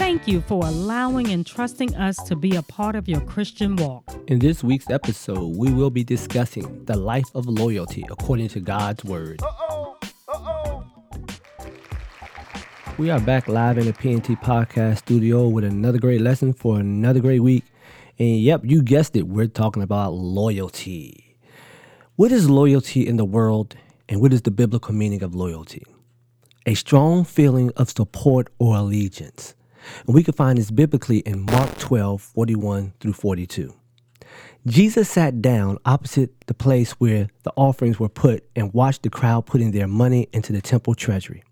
Thank you for allowing and trusting us to be a part of your Christian walk. In this week's episode, we will be discussing the life of loyalty according to God's Word. Uh-oh. Uh-oh. We are back live in the PNT Podcast studio with another great lesson for another great week. And yep, you guessed it, we're talking about loyalty. What is loyalty in the world, and what is the biblical meaning of loyalty? A strong feeling of support or allegiance. And we can find this biblically in Mark 12, 41 through 42. Jesus sat down opposite the place where the offerings were put and watched the crowd putting their money into the temple treasury.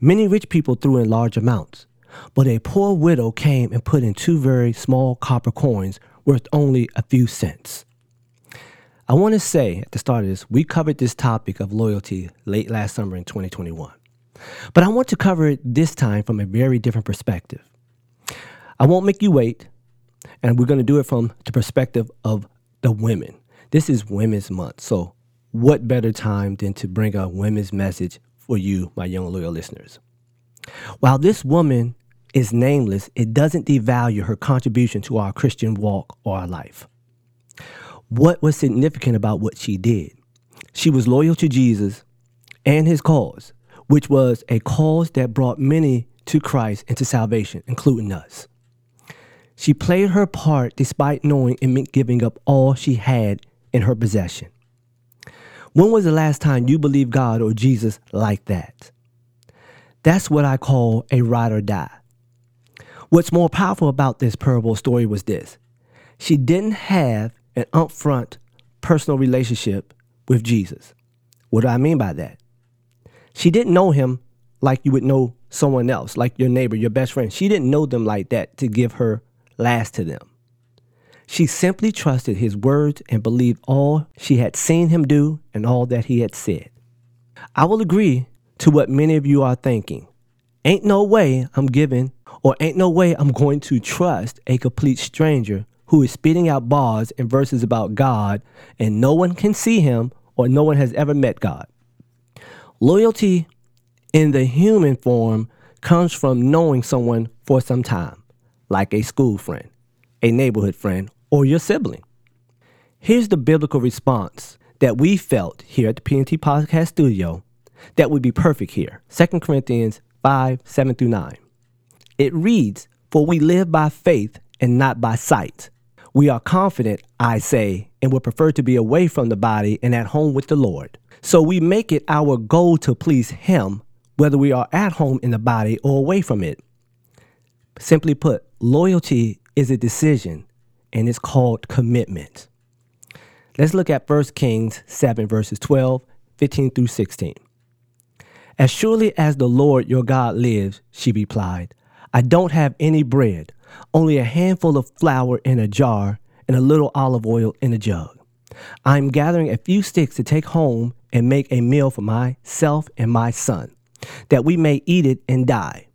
Many rich people threw in large amounts, but a poor widow came and put in two very small copper coins worth only a few cents. I want to say at the start of this, we covered this topic of loyalty late last summer in 2021. But I want to cover it this time from a very different perspective. I won't make you wait, and we're going to do it from the perspective of the women. This is Women's Month, so what better time than to bring a women's message for you, my young loyal listeners? While this woman is nameless, it doesn't devalue her contribution to our Christian walk or our life. What was significant about what she did? She was loyal to Jesus and his cause, which was a cause that brought many to Christ and to salvation, including us. She played her part despite knowing it meant giving up all she had in her possession. When was the last time you believed God or Jesus like that? That's what I call a ride or die. What's more powerful about this parable story was this she didn't have an upfront personal relationship with Jesus. What do I mean by that? She didn't know him like you would know someone else, like your neighbor, your best friend. She didn't know them like that to give her last to them. She simply trusted his words and believed all she had seen him do and all that he had said. I will agree to what many of you are thinking. Ain't no way I'm giving, or ain't no way I'm going to trust a complete stranger who is spitting out bars and verses about God, and no one can see him or no one has ever met God. Loyalty in the human form comes from knowing someone for some time, like a school friend, a neighborhood friend, or your sibling. Here's the biblical response that we felt here at the PNT Podcast Studio that would be perfect here 2 Corinthians 5 7 through 9. It reads, For we live by faith and not by sight. We are confident, I say, and would prefer to be away from the body and at home with the Lord. So we make it our goal to please Him, whether we are at home in the body or away from it. Simply put, loyalty is a decision and it's called commitment. Let's look at 1 Kings 7, verses 12, 15 through 16. As surely as the Lord your God lives, she replied, I don't have any bread only a handful of flour in a jar and a little olive oil in a jug. I'm gathering a few sticks to take home and make a meal for myself and my son, that we may eat it and die.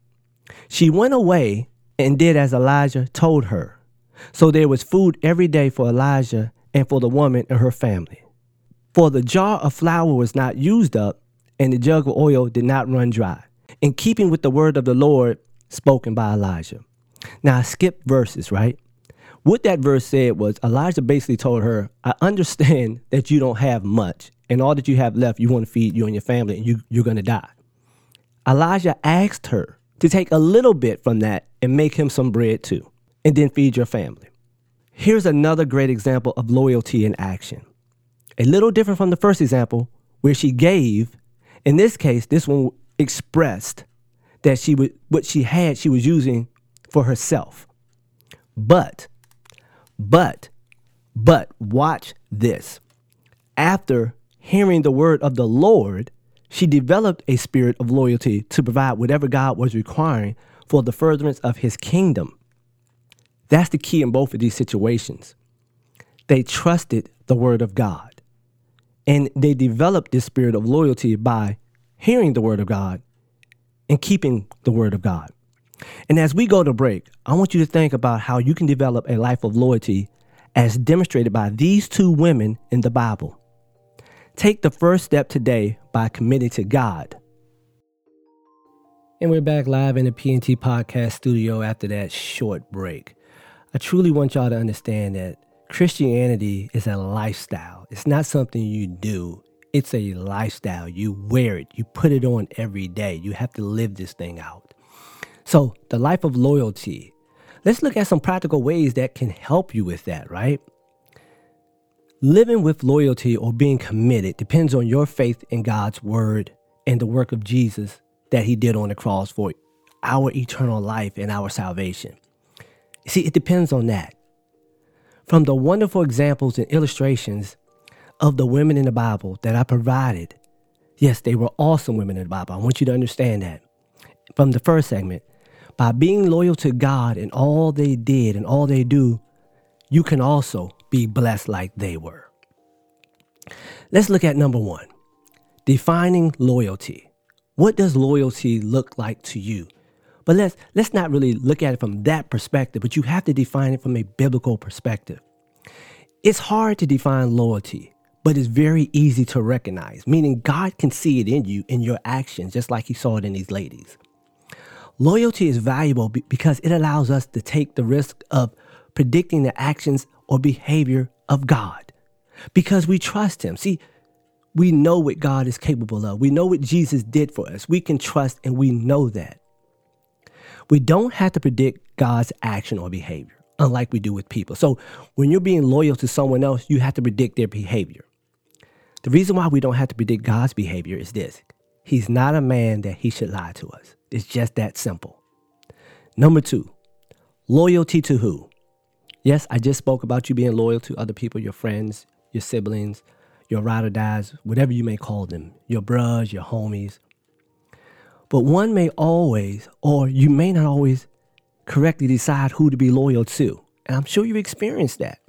She went away and did as Elijah told her. So there was food every day for Elijah and for the woman and her family. For the jar of flour was not used up, and the jug of oil did not run dry, in keeping with the word of the Lord spoken by Elijah. Now I skipped verses, right? What that verse said was Elijah basically told her, I understand that you don't have much, and all that you have left, you want to feed you and your family, and you, you're going to die. Elijah asked her to take a little bit from that and make him some bread too, and then feed your family. Here's another great example of loyalty in action. A little different from the first example, where she gave. In this case, this one expressed that she would what she had, she was using for herself. But, but, but watch this. After hearing the word of the Lord, she developed a spirit of loyalty to provide whatever God was requiring for the furtherance of his kingdom. That's the key in both of these situations. They trusted the word of God and they developed this spirit of loyalty by hearing the word of God and keeping the word of God. And as we go to break, I want you to think about how you can develop a life of loyalty as demonstrated by these two women in the Bible. Take the first step today by committing to God. And we're back live in the PNT podcast studio after that short break. I truly want y'all to understand that Christianity is a lifestyle. It's not something you do, it's a lifestyle. You wear it, you put it on every day. You have to live this thing out. So, the life of loyalty. Let's look at some practical ways that can help you with that, right? Living with loyalty or being committed depends on your faith in God's word and the work of Jesus that he did on the cross for our eternal life and our salvation. See, it depends on that. From the wonderful examples and illustrations of the women in the Bible that I provided, yes, they were awesome women in the Bible. I want you to understand that. From the first segment, by being loyal to God and all they did and all they do, you can also be blessed like they were. Let's look at number one defining loyalty. What does loyalty look like to you? But let's let's not really look at it from that perspective, but you have to define it from a biblical perspective. It's hard to define loyalty, but it's very easy to recognize, meaning God can see it in you in your actions just like he saw it in these ladies. Loyalty is valuable because it allows us to take the risk of predicting the actions or behavior of God because we trust him. See, we know what God is capable of. We know what Jesus did for us. We can trust and we know that. We don't have to predict God's action or behavior, unlike we do with people. So when you're being loyal to someone else, you have to predict their behavior. The reason why we don't have to predict God's behavior is this He's not a man that he should lie to us. It's just that simple. Number two, loyalty to who? Yes, I just spoke about you being loyal to other people, your friends, your siblings, your ride or dies, whatever you may call them, your bros, your homies. But one may always, or you may not always, correctly decide who to be loyal to. And I'm sure you've experienced that.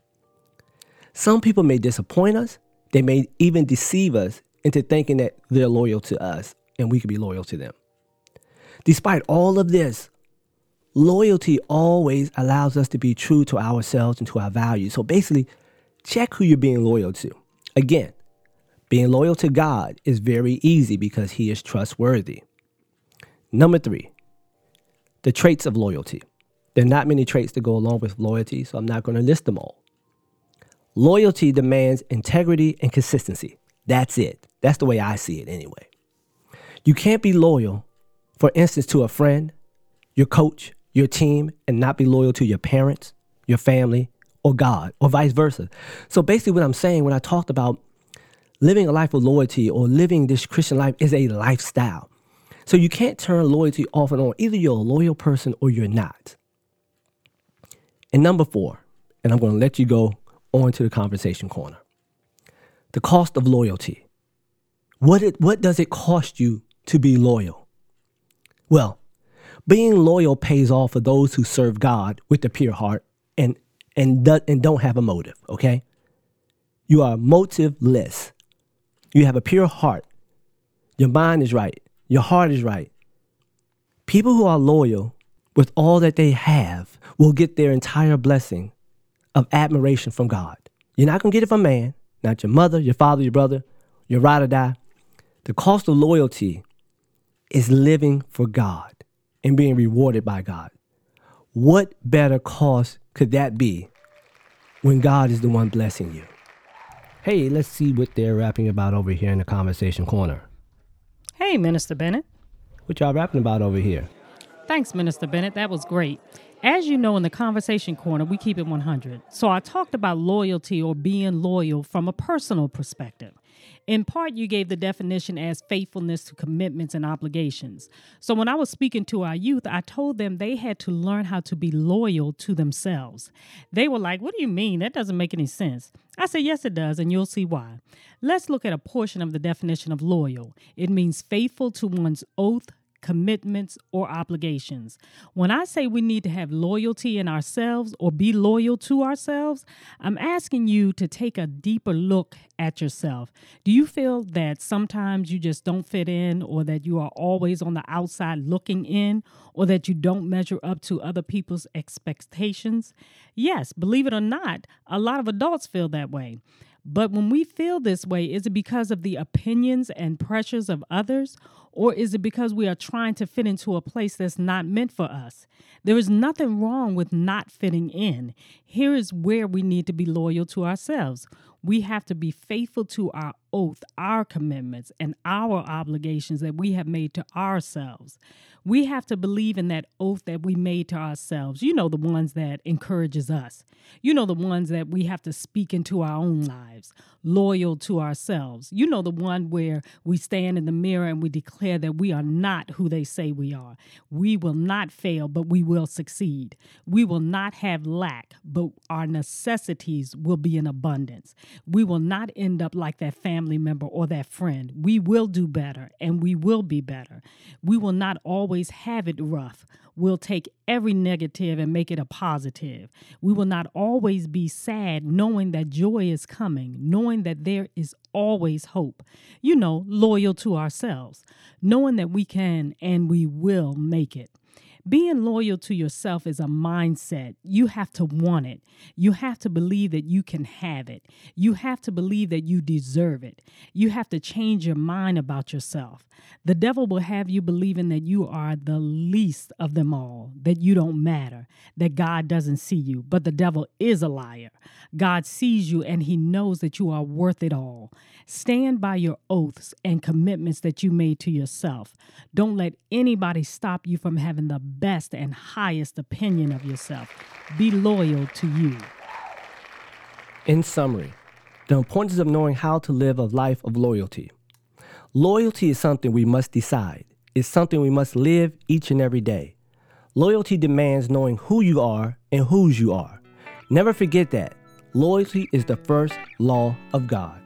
Some people may disappoint us, they may even deceive us into thinking that they're loyal to us and we can be loyal to them. Despite all of this, loyalty always allows us to be true to ourselves and to our values. So basically, check who you're being loyal to. Again, being loyal to God is very easy because He is trustworthy. Number three, the traits of loyalty. There are not many traits that go along with loyalty, so I'm not going to list them all. Loyalty demands integrity and consistency. That's it. That's the way I see it anyway. You can't be loyal, for instance, to a friend, your coach, your team, and not be loyal to your parents, your family, or God, or vice versa. So basically, what I'm saying when I talked about living a life of loyalty or living this Christian life is a lifestyle. So you can't turn loyalty off and on. Either you're a loyal person or you're not. And number four, and I'm going to let you go on to the conversation corner. The cost of loyalty. What, it, what does it cost you to be loyal? Well, being loyal pays off for those who serve God with a pure heart and, and, do, and don't have a motive, okay? You are motiveless. You have a pure heart. Your mind is right. Your heart is right. People who are loyal with all that they have will get their entire blessing of admiration from God. You're not going to get it from man, not your mother, your father, your brother, your ride or die. The cost of loyalty is living for God and being rewarded by God. What better cause could that be when God is the one blessing you? Hey, let's see what they're rapping about over here in the conversation corner. Hey, Minister Bennett. What y'all rapping about over here? Thanks, Minister Bennett. That was great. As you know, in the conversation corner, we keep it 100. So I talked about loyalty or being loyal from a personal perspective. In part, you gave the definition as faithfulness to commitments and obligations. So when I was speaking to our youth, I told them they had to learn how to be loyal to themselves. They were like, What do you mean? That doesn't make any sense. I said, Yes, it does, and you'll see why. Let's look at a portion of the definition of loyal. It means faithful to one's oath, commitments, or obligations. When I say we need to have loyalty in ourselves or be loyal to ourselves, I'm asking you to take a deeper look at yourself. Do you feel that sometimes you just don't fit in, or that you are always on the outside looking in, or that you don't measure up to other people's expectations? Yes, believe it or not, a lot of adults feel that way. But when we feel this way, is it because of the opinions and pressures of others? Or is it because we are trying to fit into a place that's not meant for us? There is nothing wrong with not fitting in. Here is where we need to be loyal to ourselves. We have to be faithful to our oath, our commitments, and our obligations that we have made to ourselves. We have to believe in that oath that we made to ourselves. You know, the ones that encourages us. You know, the ones that we have to speak into our own lives, loyal to ourselves. You know, the one where we stand in the mirror and we declare that we are not who they say we are. We will not fail, but we will succeed. We will not have lack, but our necessities will be in abundance. We will not end up like that family member or that friend. We will do better and we will be better. We will not always have it rough. We'll take every negative and make it a positive. We will not always be sad knowing that joy is coming, knowing that there is always hope. You know, loyal to ourselves, knowing that we can and we will make it. Being loyal to yourself is a mindset. You have to want it. You have to believe that you can have it. You have to believe that you deserve it. You have to change your mind about yourself. The devil will have you believing that you are the least of them all, that you don't matter, that God doesn't see you. But the devil is a liar. God sees you and he knows that you are worth it all. Stand by your oaths and commitments that you made to yourself. Don't let anybody stop you from having the best and highest opinion of yourself. Be loyal to you. In summary, the importance of knowing how to live a life of loyalty. Loyalty is something we must decide. It's something we must live each and every day. Loyalty demands knowing who you are and whose you are. Never forget that. Loyalty is the first law of God.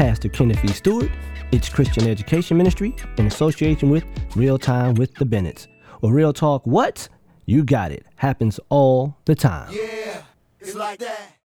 Pastor Kenneth E. Stewart, its Christian Education Ministry in association with Real Time with the Bennetts. Or Real Talk, what? You got it. Happens all the time. Yeah, it's like that.